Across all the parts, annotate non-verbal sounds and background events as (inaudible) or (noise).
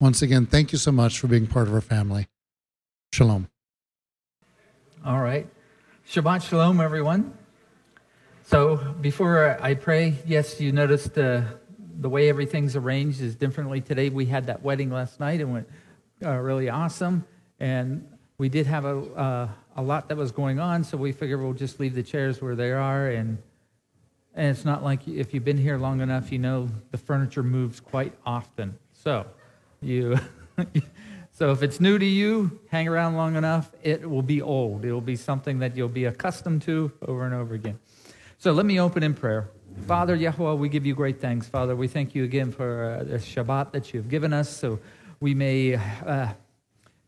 Once again, thank you so much for being part of our family. Shalom. All right. Shabbat Shalom, everyone. So before I pray, yes, you noticed uh, the way everything's arranged is differently today. We had that wedding last night and went uh, really awesome. And we did have a, uh, a lot that was going on, so we figured we'll just leave the chairs where they are. And, and it's not like if you've been here long enough, you know the furniture moves quite often. So you. (laughs) so if it's new to you, hang around long enough, it will be old. It will be something that you'll be accustomed to over and over again. So let me open in prayer. Father Yahweh, we give you great thanks. Father, we thank you again for uh, the Shabbat that you've given us so we may uh,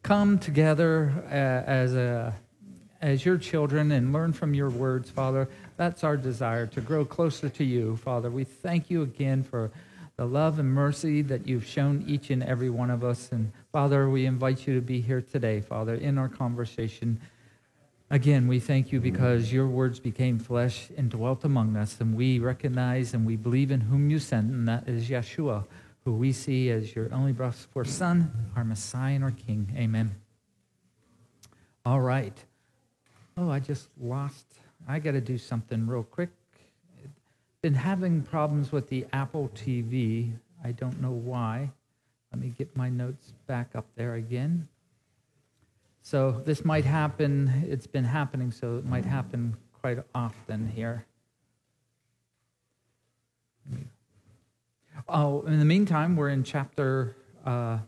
come together uh, as, a, as your children and learn from your words, Father. That's our desire to grow closer to you, Father. We thank you again for the love and mercy that you've shown each and every one of us. And Father, we invite you to be here today, Father, in our conversation. Again, we thank you because your words became flesh and dwelt among us, and we recognize and we believe in whom you sent, and that is Yeshua, who we see as your only for Son, our Messiah and our King. Amen. All right. Oh, I just lost. I got to do something real quick been having problems with the Apple TV. I don't know why. Let me get my notes back up there again. So this might happen. It's been happening, so it might happen quite often here. Oh, in the meantime, we're in chapter uh,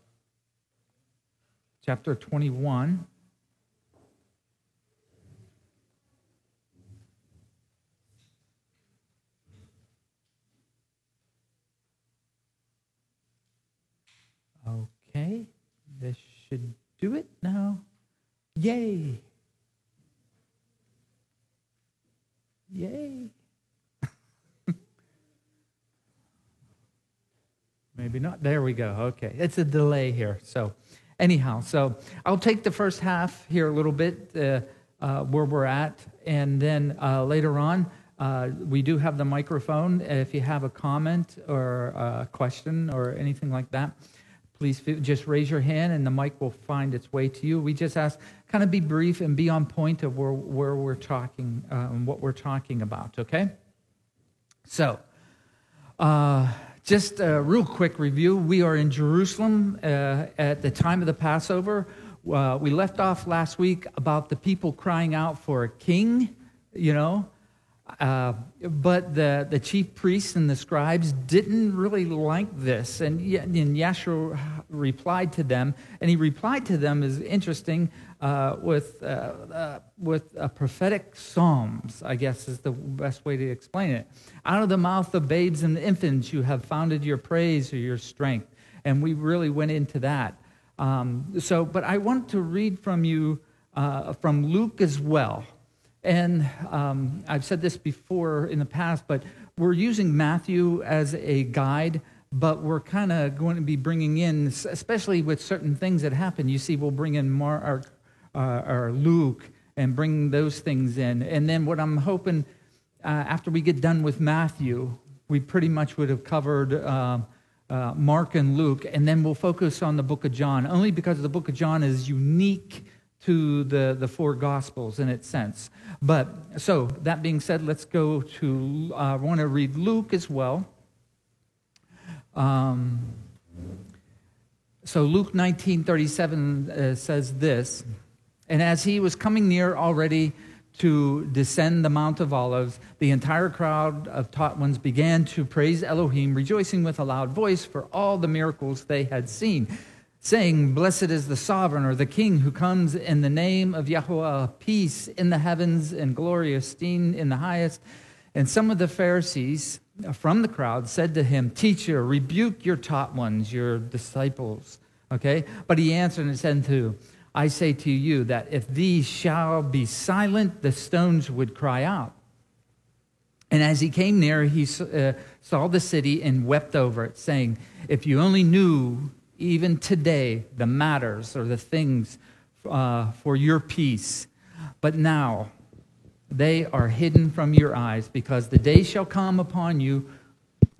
chapter 21. Okay, this should do it now. Yay! Yay! (laughs) Maybe not. There we go. Okay, it's a delay here. So, anyhow, so I'll take the first half here a little bit uh, uh, where we're at, and then uh, later on. Uh, we do have the microphone. If you have a comment or a question or anything like that, please just raise your hand and the mic will find its way to you. We just ask, kind of be brief and be on point of where, where we're talking uh, and what we're talking about, okay? So, uh, just a real quick review. We are in Jerusalem uh, at the time of the Passover. Uh, we left off last week about the people crying out for a king, you know. Uh, but the, the chief priests and the scribes didn't really like this. And, and Yeshua replied to them. And he replied to them is interesting uh, with, uh, uh, with a prophetic psalms, I guess is the best way to explain it. Out of the mouth of babes and infants, you have founded your praise or your strength. And we really went into that. Um, so, but I want to read from you uh, from Luke as well. And um, I've said this before in the past, but we're using Matthew as a guide, but we're kind of going to be bringing in, especially with certain things that happen. You see, we'll bring in Mark uh, or Luke and bring those things in. And then what I'm hoping uh, after we get done with Matthew, we pretty much would have covered uh, uh Mark and Luke, and then we'll focus on the book of John, only because the book of John is unique to the, the four gospels in its sense. But so that being said, let's go to, uh, I want to read Luke as well. Um, so Luke 19:37 uh, says this, and as he was coming near already to descend the Mount of Olives, the entire crowd of taught ones began to praise Elohim, rejoicing with a loud voice for all the miracles they had seen saying, Blessed is the sovereign or the king who comes in the name of Yahweh, peace in the heavens and glory esteemed in the highest. And some of the Pharisees from the crowd said to him, Teacher, rebuke your taught ones, your disciples. Okay? But he answered and said to, I say to you that if these shall be silent, the stones would cry out. And as he came near, he uh, saw the city and wept over it, saying, If you only knew even today the matters or the things uh, for your peace, but now they are hidden from your eyes, because the day shall come upon you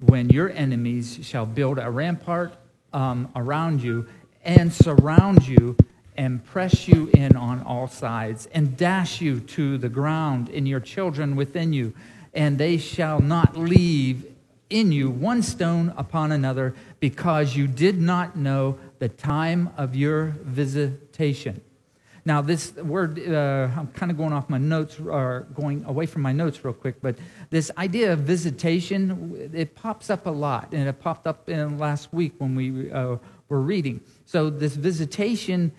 when your enemies shall build a rampart um, around you and surround you and press you in on all sides and dash you to the ground and your children within you, and they shall not leave in you one stone upon another because you did not know the time of your visitation. Now, this word, uh, I'm kind of going off my notes, or going away from my notes real quick, but this idea of visitation, it pops up a lot, and it popped up in last week when we uh, were reading. So, this visitation,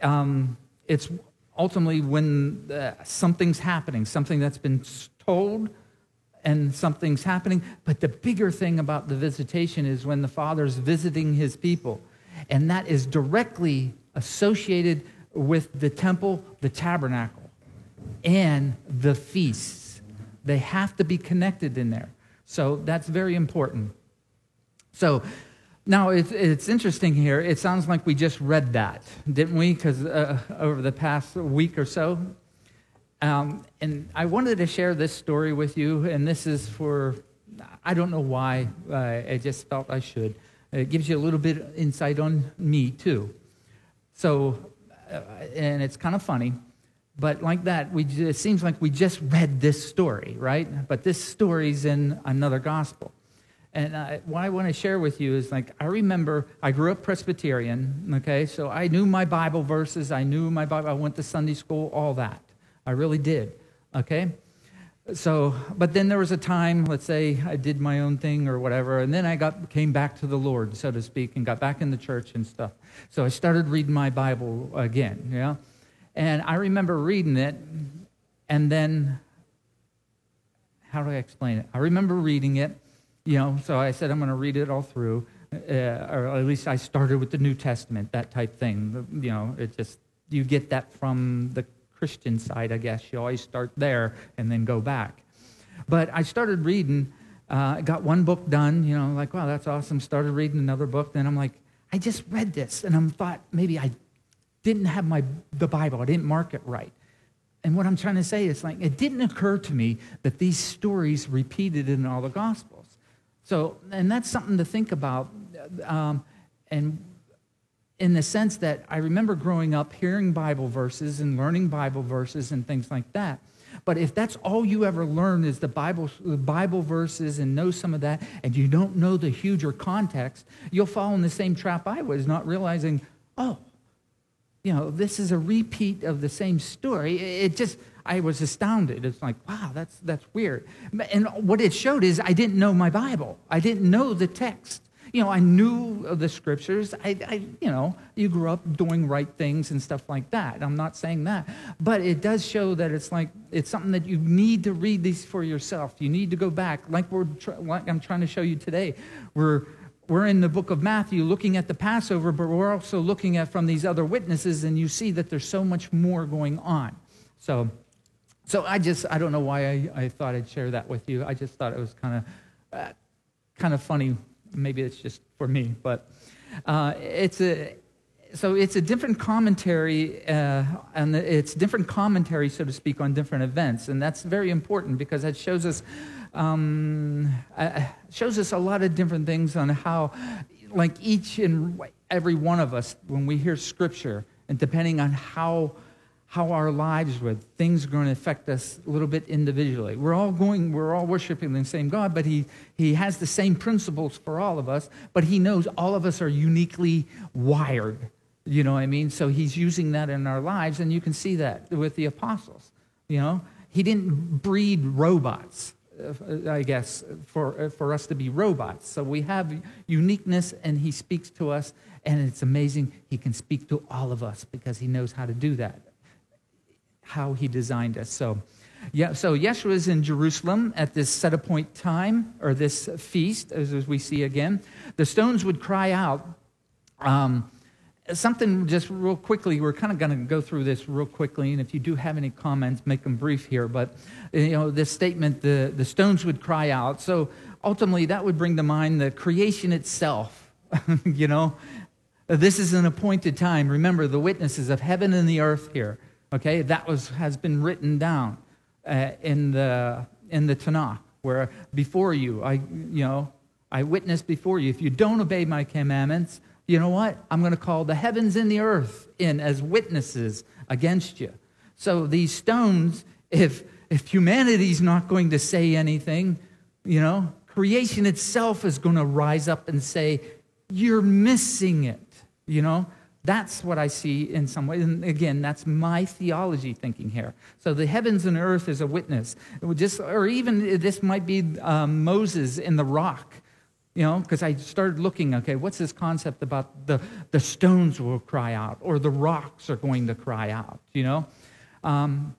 um, it's ultimately when uh, something's happening, something that's been told, and something's happening. But the bigger thing about the visitation is when the Father's visiting his people, and that is directly associated with the temple, the tabernacle, and the feasts. They have to be connected in there. So that's very important. So now it's, it's interesting here. It sounds like we just read that, didn't we? Because uh, over the past week or so. Um, and I wanted to share this story with you, and this is for, I don't know why, uh, I just felt I should. It gives you a little bit of insight on me, too. So uh, and it's kind of funny. But like that, we, it seems like we just read this story, right? But this story's in another gospel. And uh, what I want to share with you is like, I remember I grew up Presbyterian, okay? So I knew my Bible verses, I knew my Bible, I went to Sunday school, all that. I really did, okay? So, but then there was a time, let's say I did my own thing or whatever, and then I got came back to the Lord, so to speak, and got back in the church and stuff. So I started reading my Bible again, yeah. And I remember reading it, and then how do I explain it? I remember reading it, you know. So I said I'm going to read it all through, uh, or at least I started with the New Testament, that type thing. You know, it just you get that from the Christian side, I guess. You always start there and then go back. But I started reading, uh, got one book done, you know, like, wow, that's awesome. Started reading another book. Then I'm like, I just read this and I am thought maybe I didn't have my, the Bible, I didn't mark it right. And what I'm trying to say is like, it didn't occur to me that these stories repeated in all the Gospels. So, and that's something to think about. Um, and in the sense that I remember growing up hearing Bible verses and learning Bible verses and things like that. But if that's all you ever learn is the Bible, the Bible verses and know some of that, and you don't know the huger context, you'll fall in the same trap I was, not realizing, oh, you know, this is a repeat of the same story. It just, I was astounded. It's like, wow, that's, that's weird. And what it showed is I didn't know my Bible. I didn't know the text you know, I knew the scriptures. I, I, you know, you grew up doing right things and stuff like that. I'm not saying that. But it does show that it's like, it's something that you need to read these for yourself. You need to go back, like, we're like I'm trying to show you today. We're, we're in the book of Matthew looking at the Passover, but we're also looking at from these other witnesses, and you see that there's so much more going on. So, so I just, I don't know why I, I thought I'd share that with you. I just thought it was kind of, uh, kind of funny maybe it's just for me, but uh, it's a so it's a different commentary, uh, and it's different commentary, so to speak, on different events, and that's very important because that shows us um, uh, shows us a lot of different things on how, like each and every one of us, when we hear Scripture, and depending on how how our lives with things are going to affect us a little bit individually. We're all going, we're all worshiping the same God, but he, he has the same principles for all of us, but he knows all of us are uniquely wired. You know what I mean? So he's using that in our lives, and you can see that with the apostles. You know, he didn't breed robots. Uh, I guess, for, uh, for us to be robots. So we have uniqueness, and he speaks to us, and it's amazing. He can speak to all of us because he knows how to do that how he designed us. So, Yeah, so Yeshua is in Jerusalem at this set appoint time, or this feast, as, as we see again. The stones would cry out. Um, something just real quickly, we're kind of going to go through this real quickly, and if you do have any comments, make them brief here. But, you know, this statement, the, the stones would cry out. So ultimately, that would bring to mind the creation itself, (laughs) you know. This is an appointed time. Remember, the witnesses of heaven and the earth here, okay? That was, has been written down uh, in, the, in the Tanakh, where before you, I, you know, I witnessed before you. If you don't obey my commandments, you know what? I'm going to call the heavens and the earth in as witnesses against you. So these stones, if if humanity's not going to say anything, you know, creation itself is going to rise up and say, "You're missing it." You know, that's what I see in some way. And again, that's my theology thinking here. So the heavens and earth is a witness. Just, or even this might be um, Moses in the rock you know, because I started looking, okay, what's this concept about the, the stones will cry out or the rocks are going to cry out, you know? Um,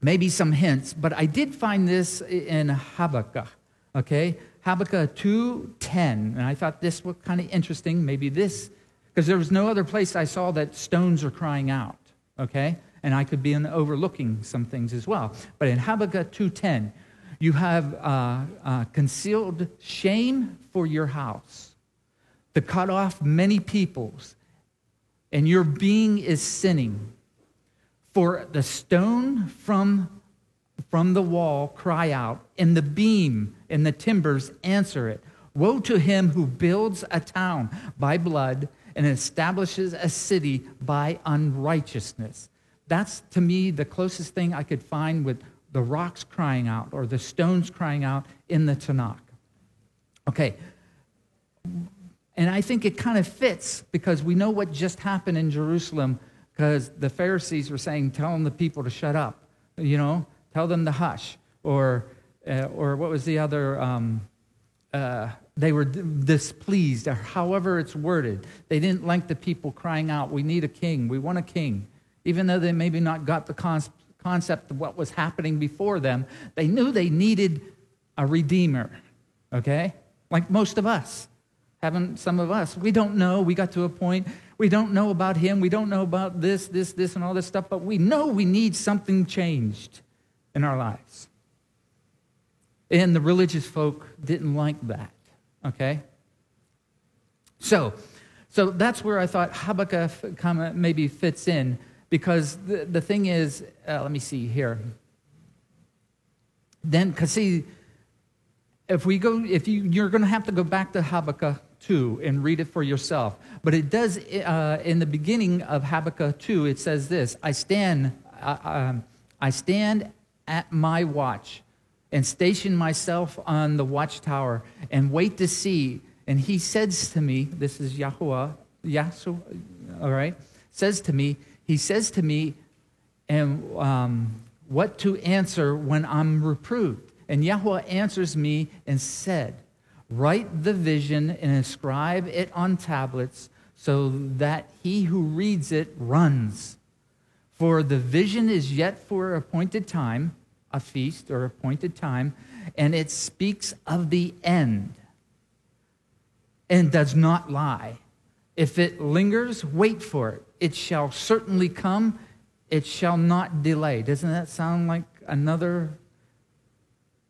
maybe some hints, but I did find this in Habakkuk, okay? Habakkuk 2.10, and I thought this was kind of interesting, maybe this, because there was no other place I saw that stones are crying out, okay? And I could be in overlooking some things as well. But in Habakkuk 2.10, you have uh, uh, concealed shame for your house, to cut off many peoples, and your being is sinning. For the stone from, from the wall cry out, and the beam and the timbers answer it. Woe to him who builds a town by blood and establishes a city by unrighteousness. That's to me the closest thing I could find with the rocks crying out or the stones crying out in the Tanakh. Okay. And I think it kind of fits because we know what just happened in Jerusalem because the Pharisees were saying, telling the people to shut up, you know, tell them to hush. Or, uh, or what was the other? Um, uh, they were displeased, or however it's worded. They didn't like the people crying out, We need a king, we want a king. Even though they maybe not got the concept of what was happening before them, they knew they needed a redeemer, okay? Like most of us. Haven't some of us? We don't know. We got to a point, we don't know about him. We don't know about this, this, this, and all this stuff, but we know we need something changed in our lives. And the religious folk didn't like that, okay? So, so that's where I thought Habakkuk maybe fits in because the, the thing is, uh, let me see here. Then, because see, if we go, if you, you're going to have to go back to Habakkuk 2 and read it for yourself. But it does, uh, in the beginning of Habakkuk 2, it says this I stand, uh, um, I stand at my watch and station myself on the watchtower and wait to see. And he says to me, this is Yahweh, Yahshua, all right, says to me, he says to me, and um, what to answer when I'm reproved. And Yahweh answers me and said, Write the vision and inscribe it on tablets so that he who reads it runs. For the vision is yet for appointed time, a feast or appointed time, and it speaks of the end and does not lie. If it lingers, wait for it it shall certainly come, it shall not delay. Doesn't that sound like another?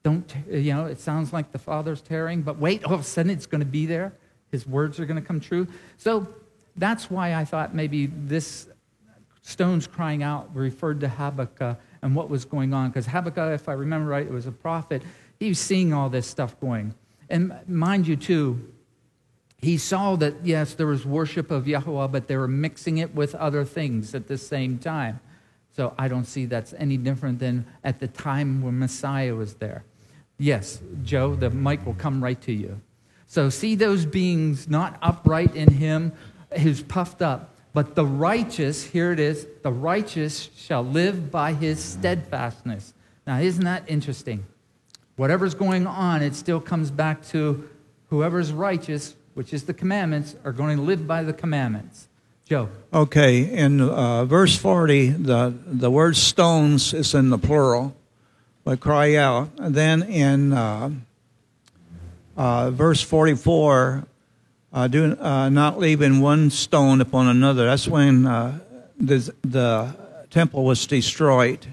Don't, you know, it sounds like the Father's tearing, but wait, all of a sudden it's going to be there. His words are going to come true. So that's why I thought maybe this stones crying out referred to Habakkuk and what was going on. Because Habakkuk, if I remember right, it was a prophet. He was seeing all this stuff going. And mind you, too, he saw that, yes, there was worship of Yahweh, but they were mixing it with other things at the same time. So I don't see that's any different than at the time when Messiah was there. Yes, Joe, the mic will come right to you. So see those beings not upright in him who's puffed up, but the righteous, here it is, the righteous shall live by his steadfastness. Now, isn't that interesting? Whatever's going on, it still comes back to whoever's righteous which is the commandments, are going to live by the commandments. Joe. Okay, in uh, verse 40, the, the word stones is in the plural. but cry out. And then in uh, uh, verse 44, uh, do uh, not leaving one stone upon another. That's when uh, the, the temple was destroyed.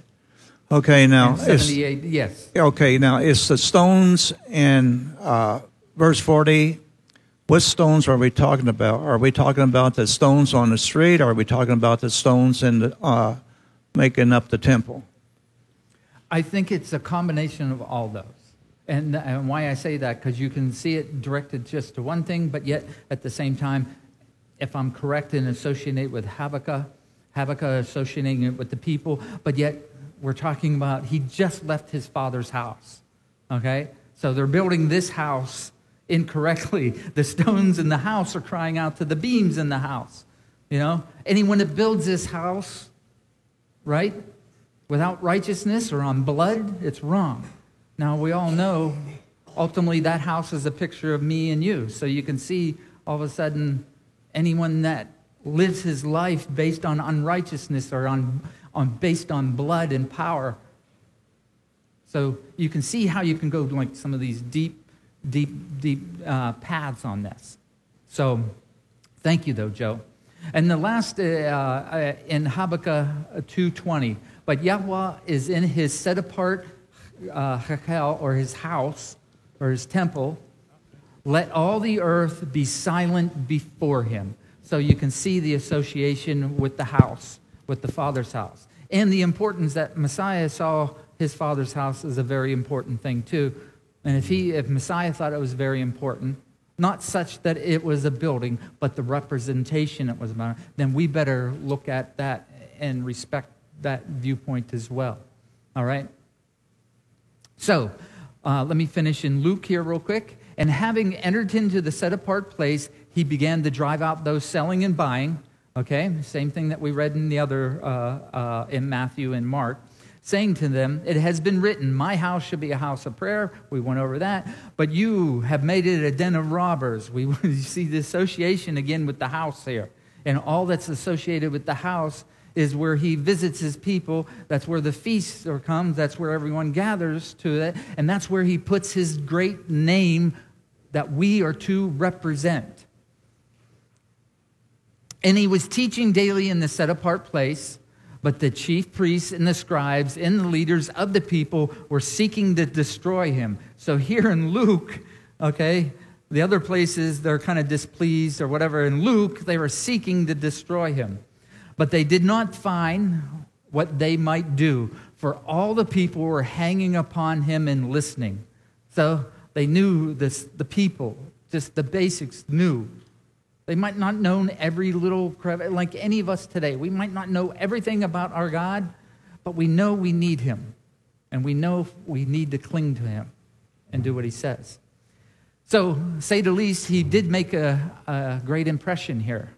Okay, now 78, yes. Okay, now it's the stones in uh, verse 40. What stones are we talking about? Are we talking about the stones on the street? Or are we talking about the stones in the, uh, making up the temple? I think it's a combination of all those. And, uh, and why I say that, because you can see it directed just to one thing, but yet at the same time, if I'm correct in associating it with Habakkuk, Habakkuk associating it with the people, but yet we're talking about he just left his father's house. Okay? So they're building this house incorrectly. The stones in the house are crying out to the beams in the house. You know? Anyone that builds this house, right, without righteousness or on blood, it's wrong. Now, we all know ultimately that house is a picture of me and you. So you can see all of a sudden anyone that lives his life based on unrighteousness or on, on based on blood and power. So you can see how you can go like some of these deep, deep, deep uh, paths on this. So thank you, though, Joe. And the last uh, uh, in Habakkuk 2:20, but Yahweh is in his set apart uh, or his house or his temple. Let all the earth be silent before him. So you can see the association with the house, with the Father's house. And the importance that Messiah saw his Father's house is a very important thing, too. And if, he, if Messiah thought it was very important, not such that it was a building, but the representation it was about, then we better look at that and respect that viewpoint as well. All right? So, uh, let me finish in Luke here, real quick. And having entered into the set apart place, he began to drive out those selling and buying. Okay, same thing that we read in the other, uh, uh, in Matthew and Mark, saying to them, It has been written, My house should be a house of prayer. We went over that. But you have made it a den of robbers. We (laughs) see the association again with the house here. And all that's associated with the house is where he visits his people. That's where the feast comes. That's where everyone gathers to it. And that's where he puts his great name that we are to represent. And he was teaching daily in the set apart place, but the chief priests and the scribes and the leaders of the people were seeking to destroy him. So here in Luke, okay, the other places they're kind of displeased or whatever. In Luke, they were seeking to destroy him. But they did not find what they might do, for all the people were hanging upon him and listening. So they knew this, the people, just the basics knew. They might not know every little, like any of us today. We might not know everything about our God, but we know we need him. And we know we need to cling to him and do what he says. So, say the least, he did make a, a great impression here.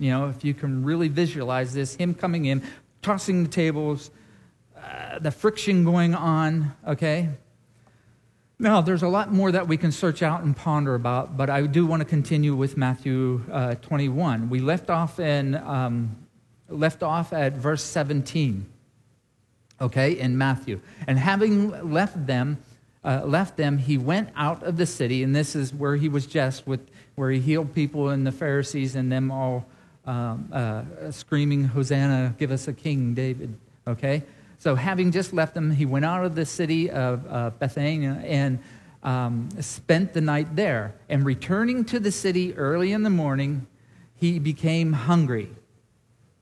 You know, if you can really visualize this, him coming in, tossing the tables, uh, the friction going on, okay? Now, there's a lot more that we can search out and ponder about, but I do want to continue with Matthew uh, 21. We left off in um, left off at verse 17, okay, in Matthew. And having left them, uh, left them, he went out of the city, and this is where he was just with where he healed people and the Pharisees and them all um, uh, screaming, Hosanna, give us a king, David. Okay? So, having just left them, he went out of the city of uh, Bethania and um, spent the night there. And returning to the city early in the morning, he became hungry.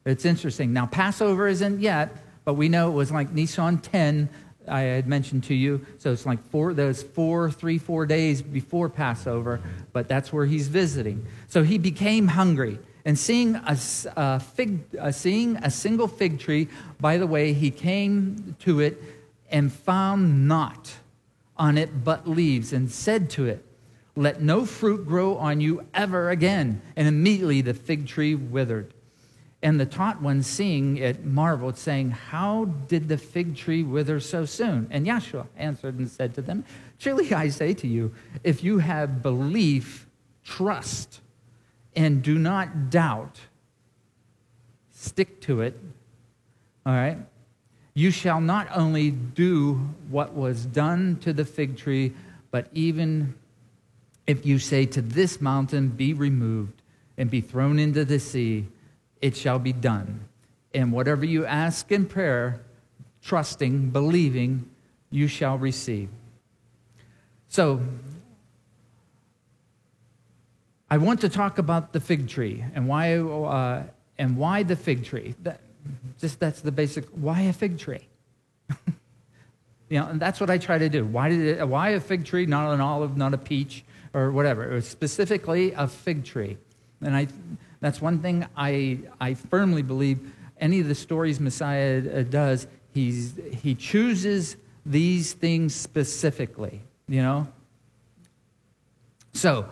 It's interesting. Now, Passover isn't yet, but we know it was like Nisan 10, I had mentioned to you. So it's like four, those four, three, four days before Passover, but that's where he's visiting. So he became hungry and seeing a, a fig, uh, seeing a single fig tree, by the way, he came to it and found not on it but leaves, and said to it, Let no fruit grow on you ever again. And immediately the fig tree withered. And the taught one, seeing it, marveled, saying, How did the fig tree wither so soon? And Yeshua answered and said to them, Truly I say to you, if you have belief, trust, and do not doubt. Stick to it. All right? You shall not only do what was done to the fig tree, but even if you say to this mountain, Be removed and be thrown into the sea, it shall be done. And whatever you ask in prayer, trusting, believing, you shall receive. So, I want to talk about the fig tree and why, uh, and why the fig tree. That, just that's the basic. Why a fig tree? (laughs) you know, and that's what I try to do. Why did it, why a fig tree, not an olive, not a peach, or whatever? It was specifically a fig tree, and I. That's one thing I I firmly believe. Any of the stories Messiah uh, does, he's he chooses these things specifically. You know. So.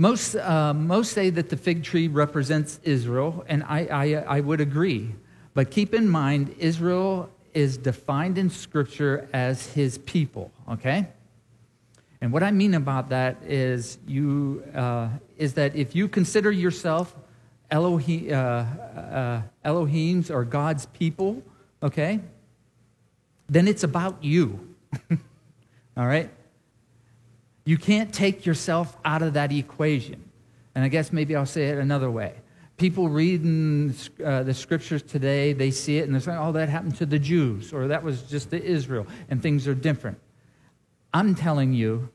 Most, uh, most say that the fig tree represents Israel, and I, I, I would agree. But keep in mind, Israel is defined in Scripture as his people, okay? And what I mean about that is, you, uh, is that if you consider yourself Elohim, uh, uh, Elohim's or God's people, okay, then it's about you. (laughs) All right? You can't take yourself out of that equation. And I guess maybe I'll say it another way people reading uh, the scriptures today, they see it and they're saying, oh, that happened to the Jews, or that was just to Israel, and things are different. I'm telling you,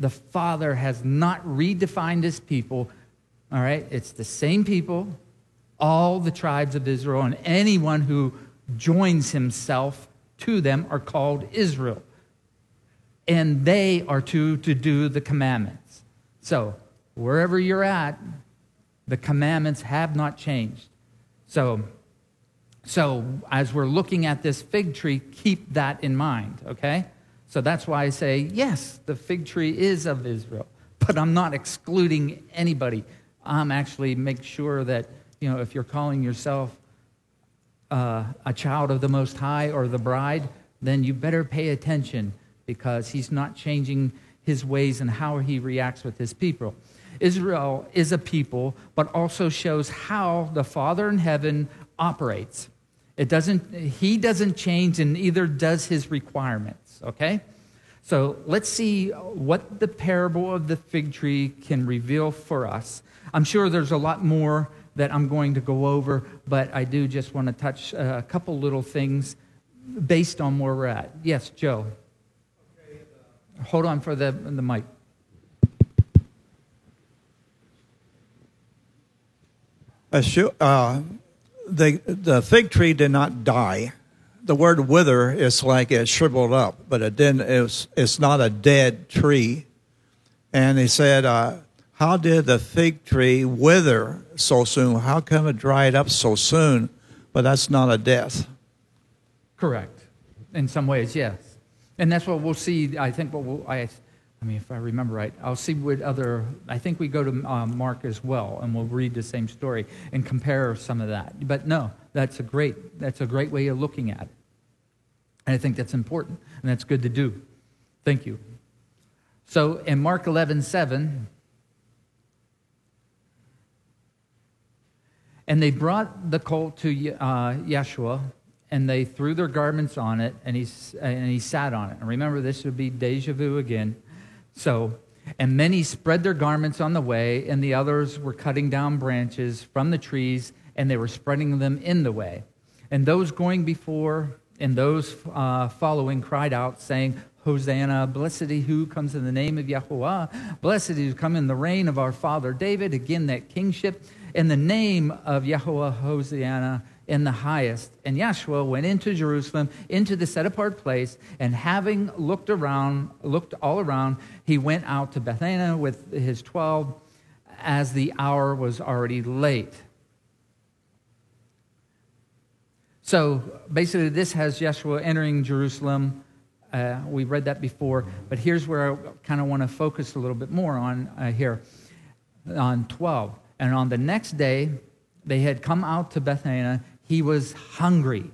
the Father has not redefined his people. All right? It's the same people, all the tribes of Israel, and anyone who joins himself to them are called Israel. And they are to, to do the commandments. So, wherever you're at, the commandments have not changed. So, so as we're looking at this fig tree, keep that in mind, okay? So that's why I say, yes, the fig tree is of Israel, but I'm not excluding anybody. I'm actually make sure that, you know, if you're calling yourself uh, a child of the Most High or the bride, then you better pay attention because he's not changing his ways and how he reacts with his people. Israel is a people, but also shows how the Father in heaven operates. It doesn't, he doesn't change, and neither does his requirements, okay? So let's see what the parable of the fig tree can reveal for us. I'm sure there's a lot more that I'm going to go over, but I do just want to touch a couple little things based on where we're at. Yes, Joe. Hold on for the, the mic. uh, the, the fig tree did not die. The word wither is like it shriveled up, but it didn't, it's, it's not a dead tree. And he said, uh, How did the fig tree wither so soon? How come it dried up so soon? But that's not a death. Correct. In some ways, yes. And that's what we'll see. I think what we'll, I I mean, if I remember right, I'll see what other, I think we go to uh, Mark as well, and we'll read the same story and compare some of that. But no, that's a great, that's a great way of looking at it. And I think that's important, and that's good to do. Thank you. So in Mark 11, 7, and they brought the colt to uh, Yeshua, and they threw their garments on it, and he, and he sat on it. And remember, this would be deja vu again. So, and many spread their garments on the way, and the others were cutting down branches from the trees, and they were spreading them in the way. And those going before and those uh, following cried out, saying, Hosanna, blessed he who comes in the name of Yahweh, blessed is he who comes in the reign of our father David. Again, that kingship. In the name of Yahweh, Hosanna in the highest. And Yeshua went into Jerusalem, into the set apart place, and having looked around, looked all around, he went out to Bethany with his twelve as the hour was already late. So basically, this has Yeshua entering Jerusalem. Uh, we read that before, but here's where I kind of want to focus a little bit more on uh, here on 12. And on the next day, they had come out to Bethany he was hungry.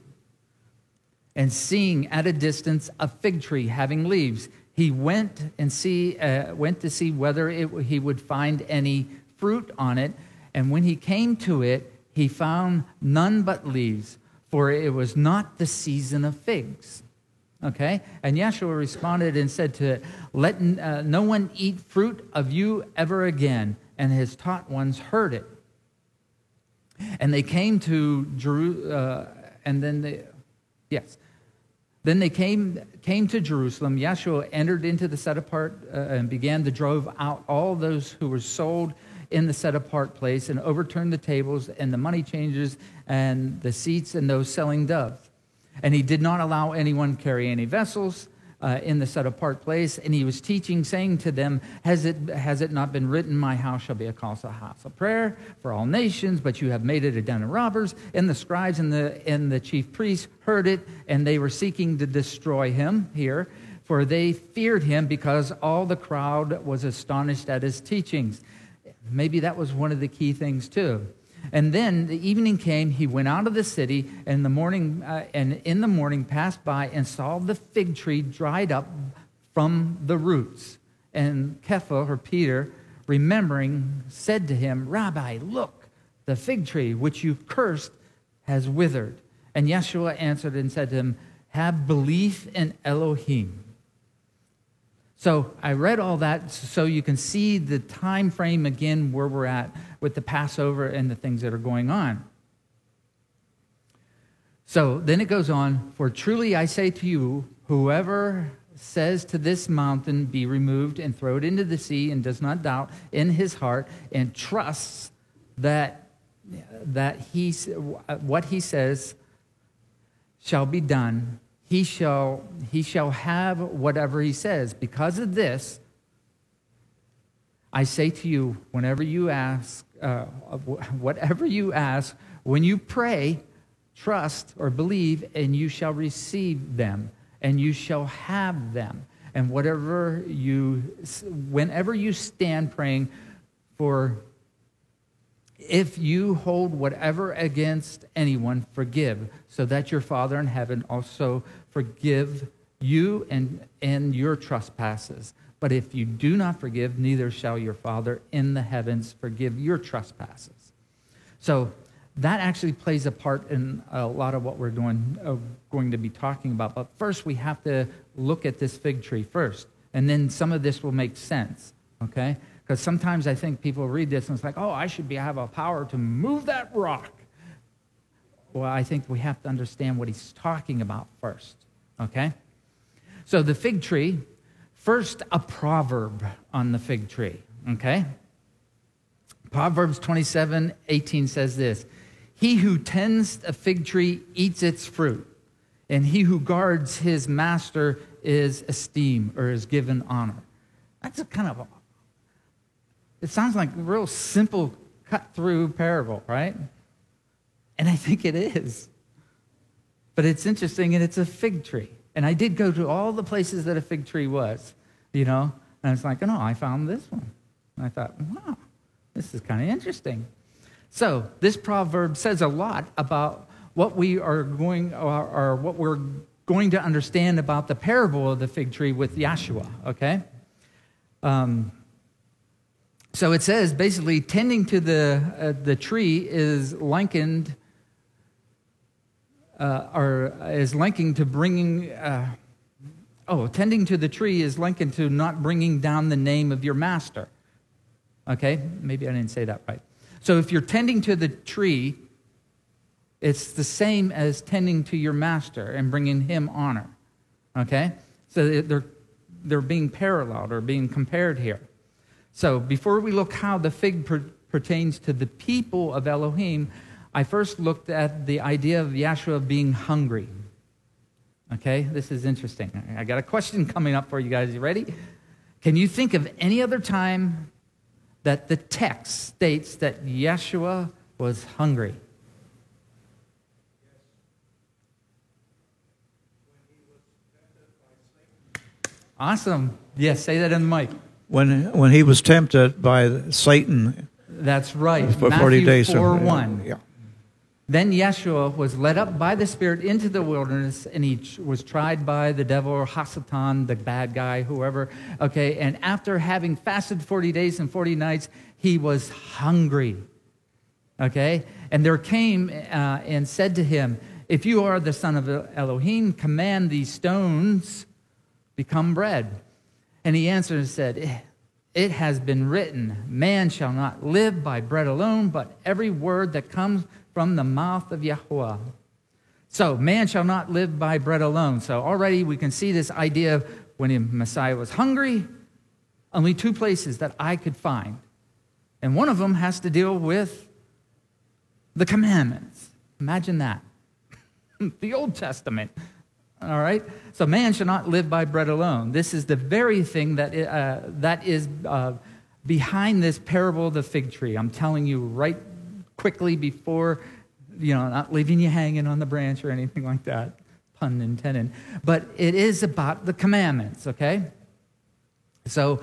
And seeing at a distance a fig tree having leaves, he went and see uh, went to see whether it, he would find any fruit on it. And when he came to it, he found none but leaves, for it was not the season of figs. Okay? And Yeshua responded and said to it, Let uh, no one eat fruit of you ever again. And his taught ones heard it. And they came to Jerusalem, uh, and then they, yes. Then they came, came to Jerusalem. Yeshua entered into the set apart uh, and began to drove out all those who were sold in the set apart place and overturned the tables and the money changers and the seats and those selling doves. And he did not allow anyone carry any vessels uh, in the set apart place. And he was teaching, saying to them, has it, has it not been written, My house shall be a house, of prayer for all nations, but you have made it a den of robbers? And the scribes and the, and the chief priests heard it, and they were seeking to destroy him here, for they feared him because all the crowd was astonished at his teachings. Maybe that was one of the key things, too. And then the evening came, he went out of the city, and the morning uh, and in the morning passed by and saw the fig tree dried up from the roots. And Kepha, or Peter, remembering, said to him, Rabbi, look, the fig tree which you cursed has withered. And Yeshua answered and said to him, Have belief in Elohim. So I read all that so you can see the time frame again where we're at with the Passover and the things that are going on. So then it goes on, for truly I say to you, whoever says to this mountain, be removed and throw it into the sea, and does not doubt in his heart and trusts that, that he, what he says shall be done, he shall, he shall have whatever he says. Because of this, I say to you, whenever you ask, uh, whatever you ask, when you pray, trust or believe, and you shall receive them, and you shall have them. And whatever you, whenever you stand praying for, if you hold whatever against anyone, forgive, so that your Father in heaven also forgive you and, and your trespasses. But if you do not forgive, neither shall your Father in the heavens forgive your trespasses. So that actually plays a part in a lot of what we're doing, uh, going to be talking about. But first, we have to look at this fig tree first, and then some of this will make sense, okay? Because sometimes I think people read this and it's like, oh, I should be, have a power to move that rock. Well, I think we have to understand what he's talking about first. Okay? So the fig tree, first a proverb on the fig tree. Okay? Proverbs 27 18 says this He who tends a fig tree eats its fruit, and he who guards his master is esteemed or is given honor. That's a kind of it sounds like a real simple cut through parable, right? And I think it is. But it's interesting, and it's a fig tree. And I did go to all the places that a fig tree was, you know, and it's like, oh no, I found this one. And I thought, wow, this is kind of interesting. So this proverb says a lot about what we are going, or, or what we're going to understand about the parable of the fig tree with Yeshua, okay? Um, so it says basically, tending to the, uh, the tree is likened uh, are, is linking to bringing, uh, oh, tending to the tree is linking to not bringing down the name of your master. Okay, maybe I didn't say that right. So if you're tending to the tree, it's the same as tending to your master and bringing him honor. Okay? So they're, they're being paralleled or being compared here. So before we look how the fig per- pertains to the people of Elohim, I first looked at the idea of Yeshua being hungry. Okay, this is interesting. I got a question coming up for you guys. You ready? Can you think of any other time that the text states that Yeshua was hungry? Awesome. Yes, say that in the mic. When, when he was tempted by Satan. That's right. For Matthew 40 days. 4 1. Yeah. Then Yeshua was led up by the Spirit into the wilderness, and he was tried by the devil or Hasatan, the bad guy, whoever. Okay, and after having fasted 40 days and 40 nights, he was hungry. Okay, and there came uh, and said to him, If you are the son of Elohim, command these stones become bread. And he answered and said, eh, It has been written, Man shall not live by bread alone, but every word that comes from the mouth of Yahweh. So, man shall not live by bread alone. So, already we can see this idea of when Messiah was hungry, only two places that I could find. And one of them has to deal with the commandments. Imagine that. (laughs) the Old Testament. All right? So man shall not live by bread alone. This is the very thing that, uh, that is uh, behind this parable of the fig tree. I'm telling you right quickly before, you know, not leaving you hanging on the branch or anything like that, pun intended. But it is about the commandments, okay? So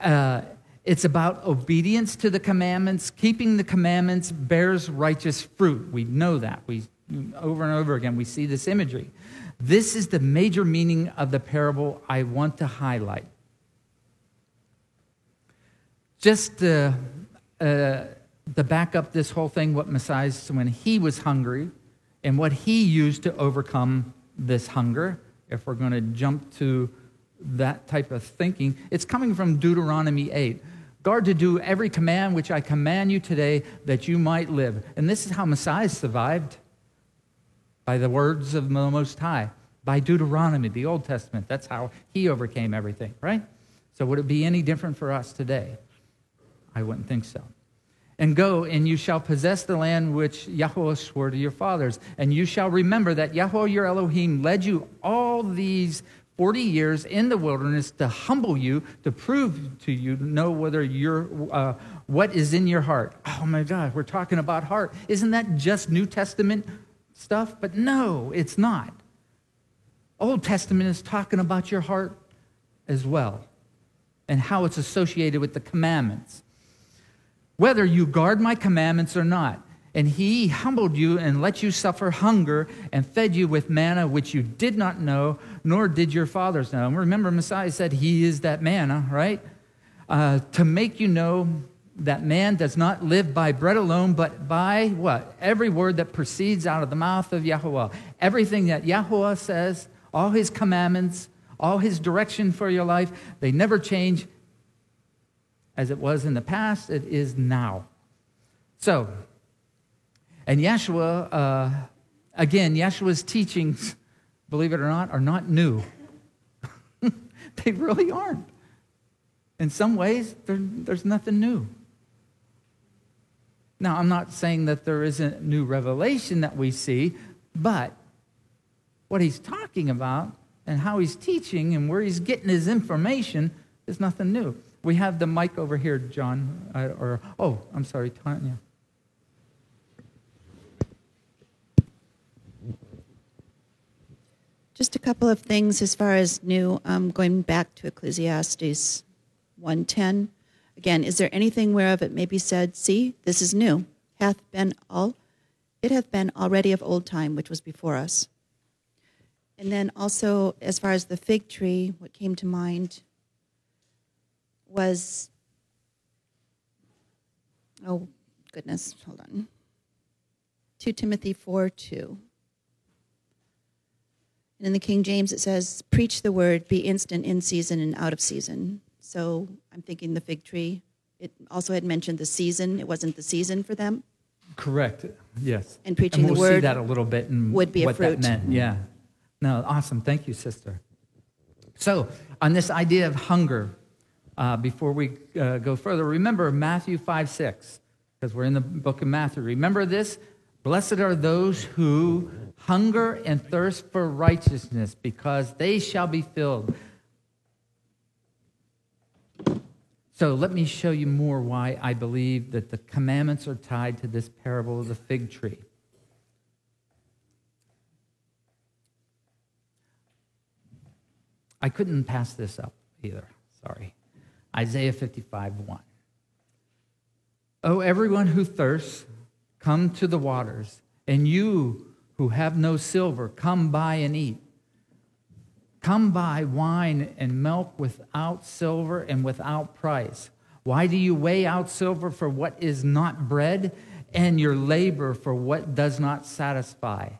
uh, it's about obedience to the commandments. Keeping the commandments bears righteous fruit. We know that. We over and over again we see this imagery. This is the major meaning of the parable I want to highlight. Just to, uh, to back up this whole thing, what Messiah when he was hungry and what he used to overcome this hunger, if we're going to jump to that type of thinking, it's coming from Deuteronomy 8. Guard to do every command which I command you today that you might live. And this is how Messiah survived by the words of the Most High, by Deuteronomy, the Old Testament. That's how he overcame everything, right? So would it be any different for us today? I wouldn't think so. And go, and you shall possess the land which Yahweh swore to your fathers. And you shall remember that Yahweh your Elohim led you all these 40 years in the wilderness to humble you, to prove to you, to know whether you're, uh, what is in your heart. Oh my God, we're talking about heart. Isn't that just New Testament stuff? But no, it's not. Old Testament is talking about your heart as well and how it's associated with the commandments. Whether you guard my commandments or not, and he humbled you and let you suffer hunger and fed you with manna which you did not know, nor did your fathers know. And remember, Messiah said he is that manna, right? Uh, to make you know that man does not live by bread alone, but by what? Every word that proceeds out of the mouth of Yahweh. Everything that Yahweh says, all his commandments, all his direction for your life, they never change as it was in the past, it is now. So, and Yeshua, uh, again, Yeshua's teachings, believe it or not, are not new. (laughs) they really aren't. In some ways, there's nothing new. Now, I'm not saying that there isn't new revelation that we see, but what he's talking about and how he's teaching and where he's getting his information is nothing new. We have the mic over here, John, uh, or, oh, I'm sorry, Tanya. Just a couple of things as far as new, um, going back to Ecclesiastes 110. Again, is there anything whereof it may be said, See, this is new, hath been all, it hath been already of old time, which was before us. And then also, as far as the fig tree, what came to mind was, oh goodness, hold on. 2 Timothy 4 2. And in the King James, it says, Preach the word, be instant in season and out of season. So I'm thinking the fig tree. It also had mentioned the season. It wasn't the season for them. Correct. Yes. And preaching and we'll the word see that a little bit and would be a what fruit. that meant. Yeah. No, awesome. Thank you, sister. So, on this idea of hunger, uh, before we uh, go further, remember Matthew 5 6, because we're in the book of Matthew. Remember this? Blessed are those who hunger and thirst for righteousness, because they shall be filled. So let me show you more why I believe that the commandments are tied to this parable of the fig tree. I couldn't pass this up either. Sorry. Isaiah 55 1. Oh, everyone who thirsts, come to the waters, and you who have no silver, come buy and eat. Come buy wine and milk without silver and without price. Why do you weigh out silver for what is not bread, and your labor for what does not satisfy?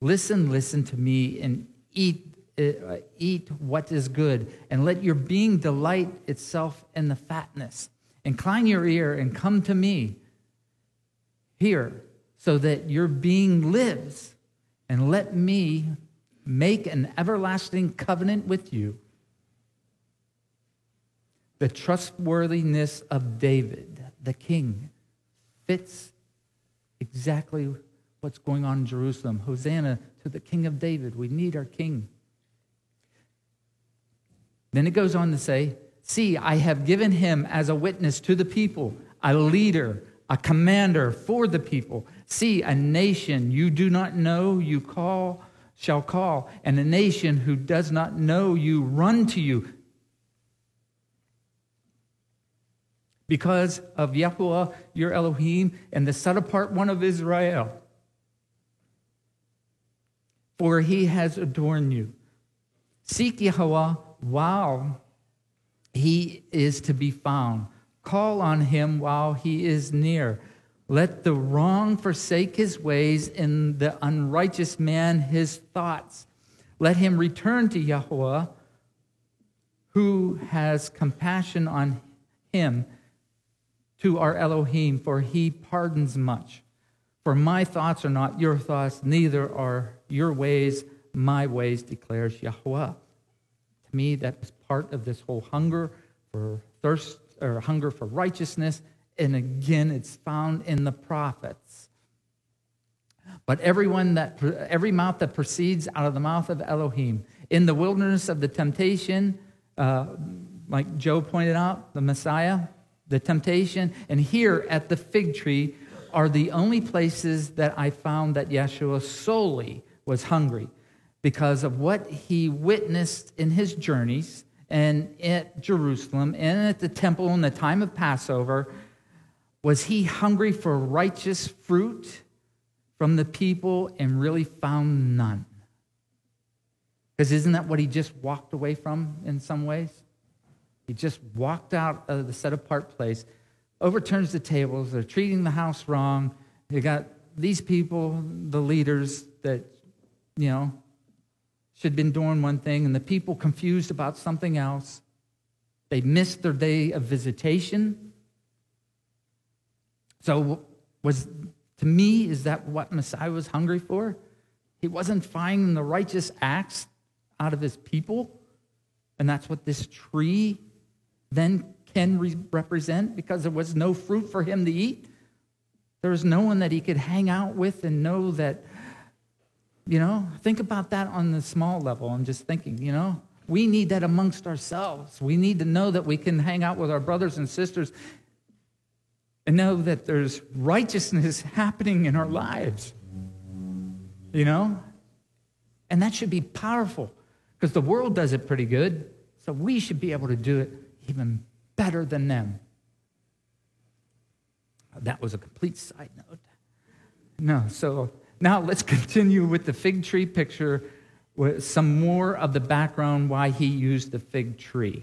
Listen, listen to me and eat, uh, eat what is good, and let your being delight itself in the fatness. Incline your ear and come to me. here, so that your being lives, and let me make an everlasting covenant with you. The trustworthiness of David, the king, fits exactly what's going on in Jerusalem. Hosanna to the King of David. We need our king. Then it goes on to say, See, I have given him as a witness to the people, a leader, a commander for the people. See, a nation you do not know, you call, shall call, and a nation who does not know you run to you. Because of Yahuwah, your Elohim, and the set apart one of Israel. For he has adorned you. Seek Yahweh while he is to be found. Call on him while he is near. Let the wrong forsake his ways, and the unrighteous man his thoughts. Let him return to Yahweh, who has compassion on him, to our Elohim, for he pardons much. For my thoughts are not your thoughts, neither are your ways my ways, declares Yahweh. To me, that is part of this whole hunger for thirst or hunger for righteousness. And again, it's found in the prophets. But everyone that every mouth that proceeds out of the mouth of Elohim in the wilderness of the temptation, uh, like Joe pointed out, the Messiah, the temptation, and here at the fig tree are the only places that I found that Yeshua solely was hungry because of what he witnessed in his journeys and at Jerusalem and at the temple in the time of Passover. Was he hungry for righteous fruit from the people and really found none? Because isn't that what he just walked away from in some ways? He just walked out of the set apart place, overturns the tables. They're treating the house wrong. You got these people, the leaders that, you know, should have been doing one thing, and the people confused about something else. They missed their day of visitation. So, was to me, is that what Messiah was hungry for? He wasn't finding the righteous acts out of his people. And that's what this tree then can re- represent because there was no fruit for him to eat. There was no one that he could hang out with and know that, you know, think about that on the small level. I'm just thinking, you know, we need that amongst ourselves. We need to know that we can hang out with our brothers and sisters and know that there's righteousness (laughs) happening in our lives. You know? And that should be powerful because the world does it pretty good. So we should be able to do it even better than them. That was a complete side note. No, so now let's (laughs) continue with the fig tree picture with some more of the background why he used the fig tree.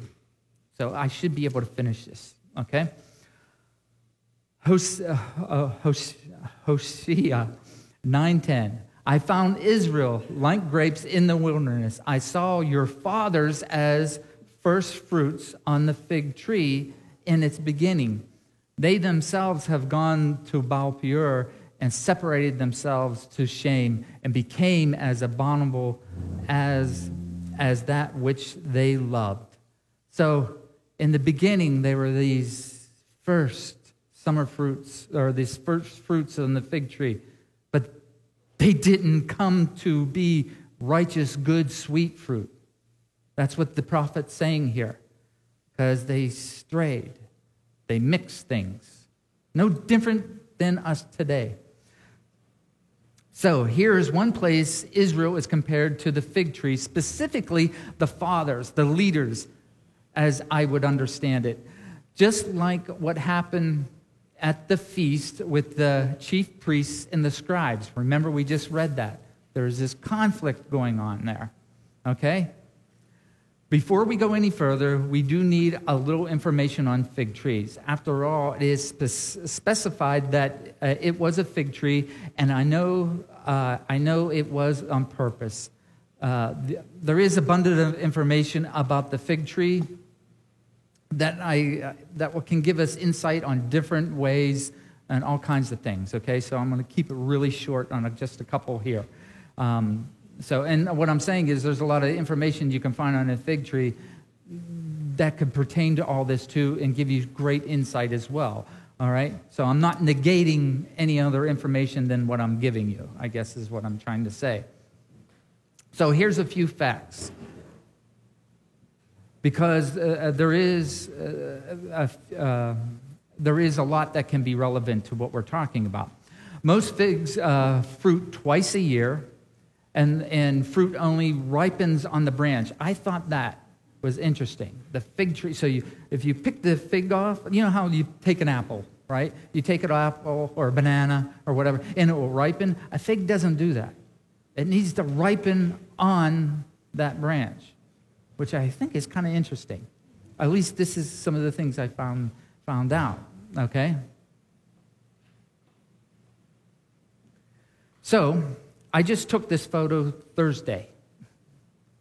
So I should be able to finish this, okay? Hosea, uh, Hosea 9:10. I found Israel like grapes in the wilderness. I saw your fathers as first fruits on the fig tree in its beginning. They themselves have gone to Baal Peor and separated themselves to shame and became as abominable as, as that which they loved. So, in the beginning, they were these first summer fruits, or these first fruits on the fig tree, but they didn't come to be righteous, good, sweet fruit. That's what the prophet's saying here, because they strayed, they mixed things. No different than us today. So here's one place Israel is compared to the fig tree, specifically the fathers, the leaders, as I would understand it. Just like what happened at the feast with the chief priests and the scribes. Remember, we just read that. There's this conflict going on there. Okay? Before we go any further, we do need a little information on fig trees. After all, it is spe- specified that uh, it was a fig tree, and I know, uh, I know it was on purpose. Uh, th- there is abundant information about the fig tree that, I, uh, that can give us insight on different ways and all kinds of things. Okay, so I'm going to keep it really short on a, just a couple here. Um, so, and what I'm saying is there's a lot of information you can find on a fig tree that could pertain to all this too and give you great insight as well. All right? So I'm not negating any other information than what I'm giving you, I guess is what I'm trying to say. So here's a few facts. Because uh, uh there, is, uh, uh, there is a lot that can be relevant to what we're talking about. Most figs uh, fruit twice a year and, and fruit only ripens on the branch. I thought that was interesting. The fig tree. So you, if you pick the fig off, you know how you take an apple, right? You take an apple or a banana or whatever, and it will ripen. A fig doesn't do that. It needs to ripen on that branch, which I think is kind of interesting. At least this is some of the things I found, found out, okay? So I just took this photo Thursday,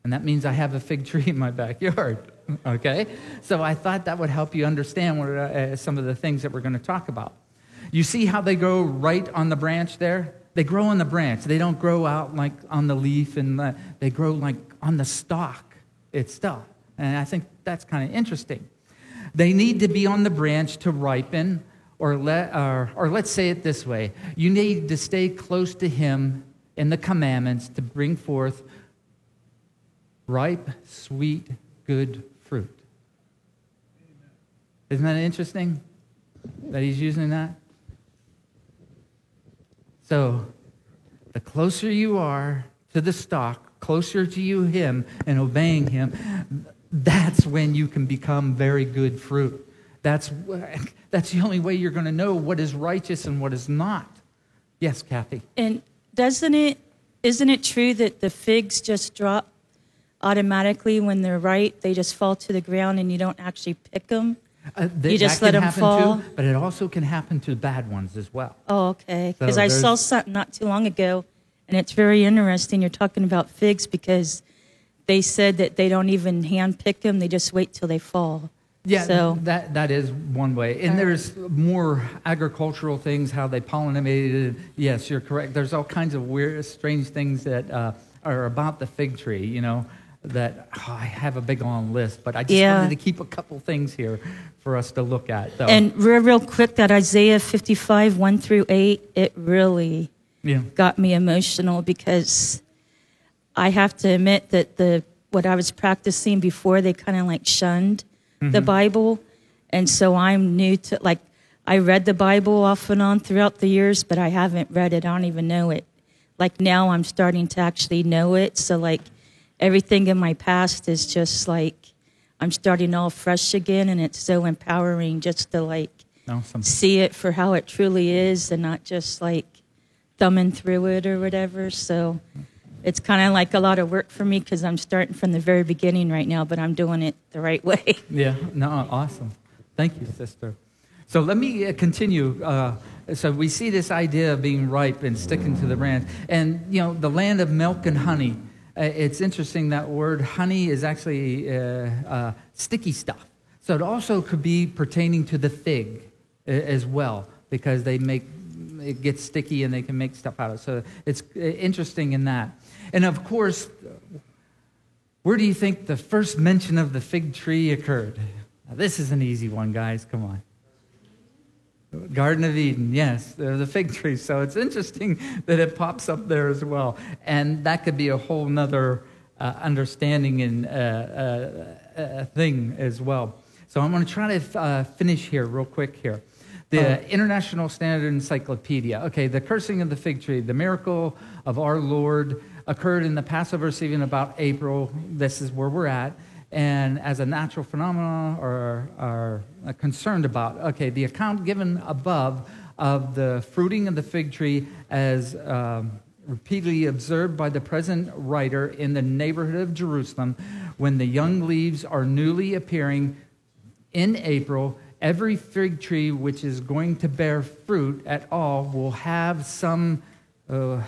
and that means I have a fig (laughs) tree in my backyard. Okay? So I thought that would help you understand what, uh, some of the things that we're going to talk about. You see how they grow right on the branch there? They grow on the branch. They don't grow out like on the leaf, and the, they grow like on the stalk itself. And I think that's kind of interesting. They need to be on the branch to ripen, or, let, or, or let's say it this way you need to stay close to Him in the commandments to bring forth ripe, sweet, good fruit. Isn't that interesting that he's using that? So, the closer you are to the stock, closer to you, him, and obeying him, that's when you can become very good fruit. That's, that's the only way you're going to know what is righteous and what is not. Yes, Kathy. And doesn't it isn't it true that the figs just drop automatically when they're ripe they just fall to the ground and you don't actually pick them uh, th- you just let them fall too, but it also can happen to bad ones as well oh okay because so i saw something not too long ago and it's very interesting you're talking about figs because they said that they don't even hand pick them they just wait till they fall yeah, so that that is one way, and there's more agricultural things, how they pollinated. Yes, you're correct. There's all kinds of weird, strange things that uh, are about the fig tree. You know, that oh, I have a big long list, but I just yeah. wanted to keep a couple things here for us to look at. So. And real, real quick, that Isaiah 55 one through eight, it really yeah. got me emotional because I have to admit that the what I was practicing before, they kind of like shunned mm-hmm. the Bible. And so I'm new to, like, I read the Bible off and on throughout the years, but I haven't read it. I don't even know it. Like now I'm starting to actually know it. So, like, everything in my past is just like, I'm starting all fresh again. And it's so empowering just to, like, awesome. see it for how it truly is and not just like thumbing through it or whatever. So, it's kind of like a lot of work for me because I'm starting from the very beginning right now, but I'm doing it the right (laughs) way. Yeah, no, awesome. Thank you, sister. So let me uh, continue. Uh, so we see this idea of being ripe and sticking to the branch. And, you know, the land of milk and honey. Uh, it's interesting that word honey is actually uh, uh sticky stuff. So it also could be pertaining to the fig as well, because they make it gets sticky and they can make stuff out of it. So it's interesting in that. And of course, where do you think the first mention of the fig tree occurred? Now, this is an easy one, guys. Come on. Garden of Eden, yes, the fig tree. So it's interesting (laughs) that it pops up there as well. And that could be a whole nother uh, understanding and uh, uh, uh thing as well. So I'm going to try to uh, finish here real quick here. The oh. International Standard Encyclopedia. Okay, the cursing of the fig tree, the miracle of our Lord occurred in the Passover season about April. This is where we're at. And as a natural phenomenon or are concerned about, okay, the account given above of the fruiting of the fig tree as um, repeatedly observed by the present writer in the neighborhood of Jerusalem when the young leaves are newly appearing in April. Every fig tree which is going to bear fruit at all will have some uh,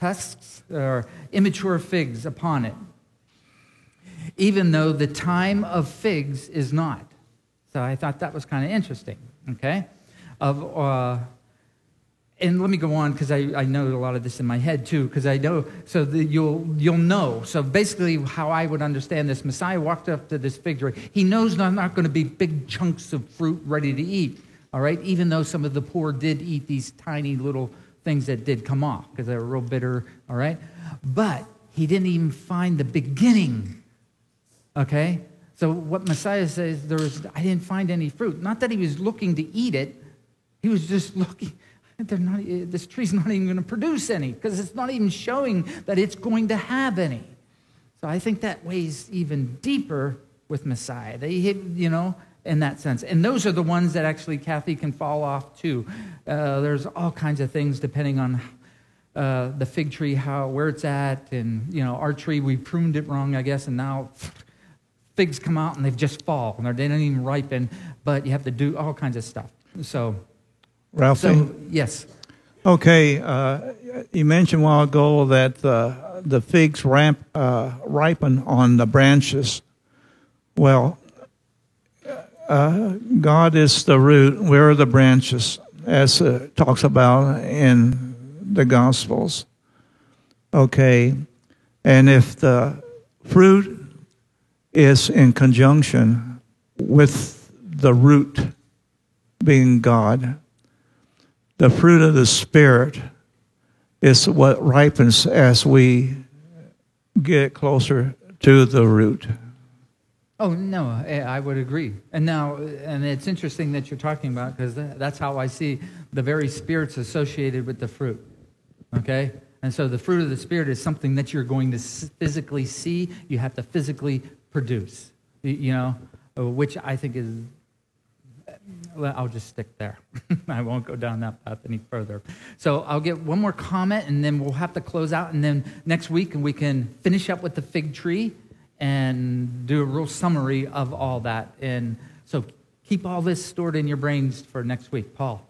tusks or immature figs upon it, even though the time of figs is not. So I thought that was kind of interesting, okay? Of, uh, and let me go on because I, I know a lot of this in my head too because i know so the, you'll you'll know. So basically how i would understand this messiah walked up to this fig tree. He knows there's not going to be big chunks of fruit ready to eat all right? Even though some of the poor did eat these tiny little things that did come off because they were real bitter all right? But he didn't even find the beginning okay? So what messiah says there was i didn't find any fruit. Not that he was looking to eat it. He was just (laughs) looking they're not, eh, this tree's (laughs) not even going to produce any because it's not even showing that it's going to have any. So I think that weighs even deeper with Messiah. They you know, in that sense. And those are the ones that actually Kathy can fall off too. Uh, there's all kinds of things depending on uh, the fig tree, how where it's at, and you know, our tree we pruned it wrong, I guess, and now (laughs) figs come out and they've just fall and they don't even ripen. But you have to do all kinds of stuff. So Ralphie? so, yes. Okay, uh, you mentioned a while ago that uh, the figs ramp, uh, ripen on the branches. Well, uh, God is the root, we're the branches, as it talks about in the Gospels. Okay, and if the fruit is in conjunction with the root being God, the fruit of the Spirit is what ripens as we get closer to the root. Oh no, I would agree. And now, and it's interesting that you're talking about because that's how I see the very spirits associated with the fruit. Okay, and so the fruit of the spirit is something that you're going to physically see. You have to physically produce. You know, uh, which I think is I'll just stick there. (laughs) I won't go down that path any further. So I'll get one more comment and then we'll have to close out. And then next week and we can finish up with the fig tree and do a real summary of all that. And so keep all this stored in your brains for next week. Paul.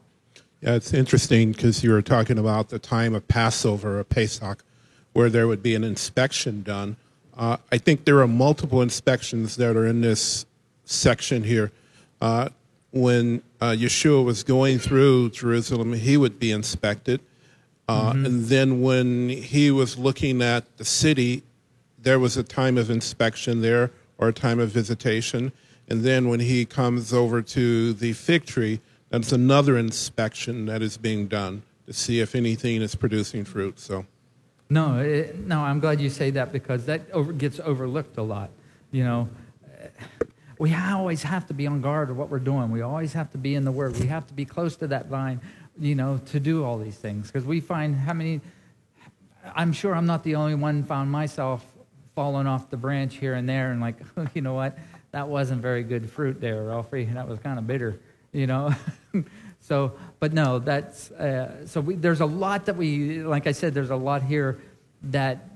Yeah, it's interesting because you were talking about the time of Passover or Pesach where there would be an inspection done. Uh, I think there are multiple inspections that are in this section here. Uh, when uh, Yeshua was going through Jerusalem, he would be inspected. Uh, mm-hmm. And then when he was looking at the city, there was a time of inspection there or a time of visitation. And then when he comes over to the fig tree, that's another inspection that is being done to see if anything is producing fruit. So, no, it, no, I'm glad you say that because that over, gets overlooked a lot. You know, we always have to be on guard of what we're doing. We always have to be in the Word. We have to be close to that vine, you know, to do all these things. Because we find how many, I'm sure I'm not the only one found myself falling off the branch here and there and like, (laughs) you know what, that wasn't very good fruit there, Ralphie. That was kind of bitter, you know. (laughs) so, but no, that's, uh, so we, there's a lot that we, like I said, there's a lot here that,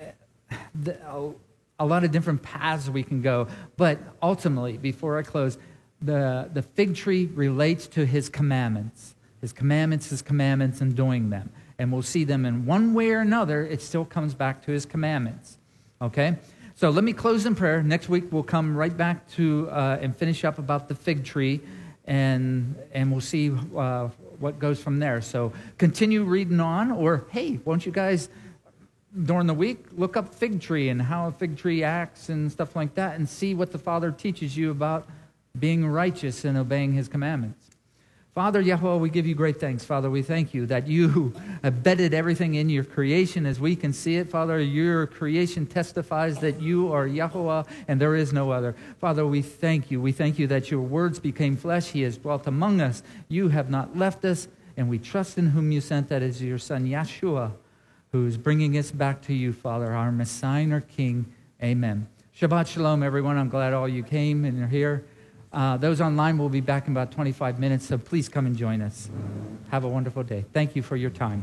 uh, the, a lot of different paths we can go. But ultimately, before I close, the, the fig tree relates to his commandments. His commandments, his commandments, and doing them. And we'll see them in one way or another. It still comes back to his commandments. Okay? So let me close in prayer. Next week, we'll come right back to uh, and finish up about the fig tree, and, and we'll see uh, what goes from there. So continue reading on, or hey, won't you guys during the week, look up fig tree and how a fig tree acts and stuff like that, and see what the Father teaches you about being righteous and obeying His commandments. Father Yahweh, we give you great thanks. Father, we thank you that you (laughs) have bedded everything in your creation as we can see it. Father, your creation testifies that you are Yahweh and there is no other. Father, we thank you. We thank you that your words became flesh. He has dwelt among us. You have not left us, and we trust in whom you sent, that is your Son, Yeshua who's bringing us back to you, Father, our Messiah, our King. Amen. Shabbat Shalom, everyone. I'm glad all you came and are here. Uh, those online will be back in about 25 minutes, so please come and join us. Have a wonderful day. Thank you for your time.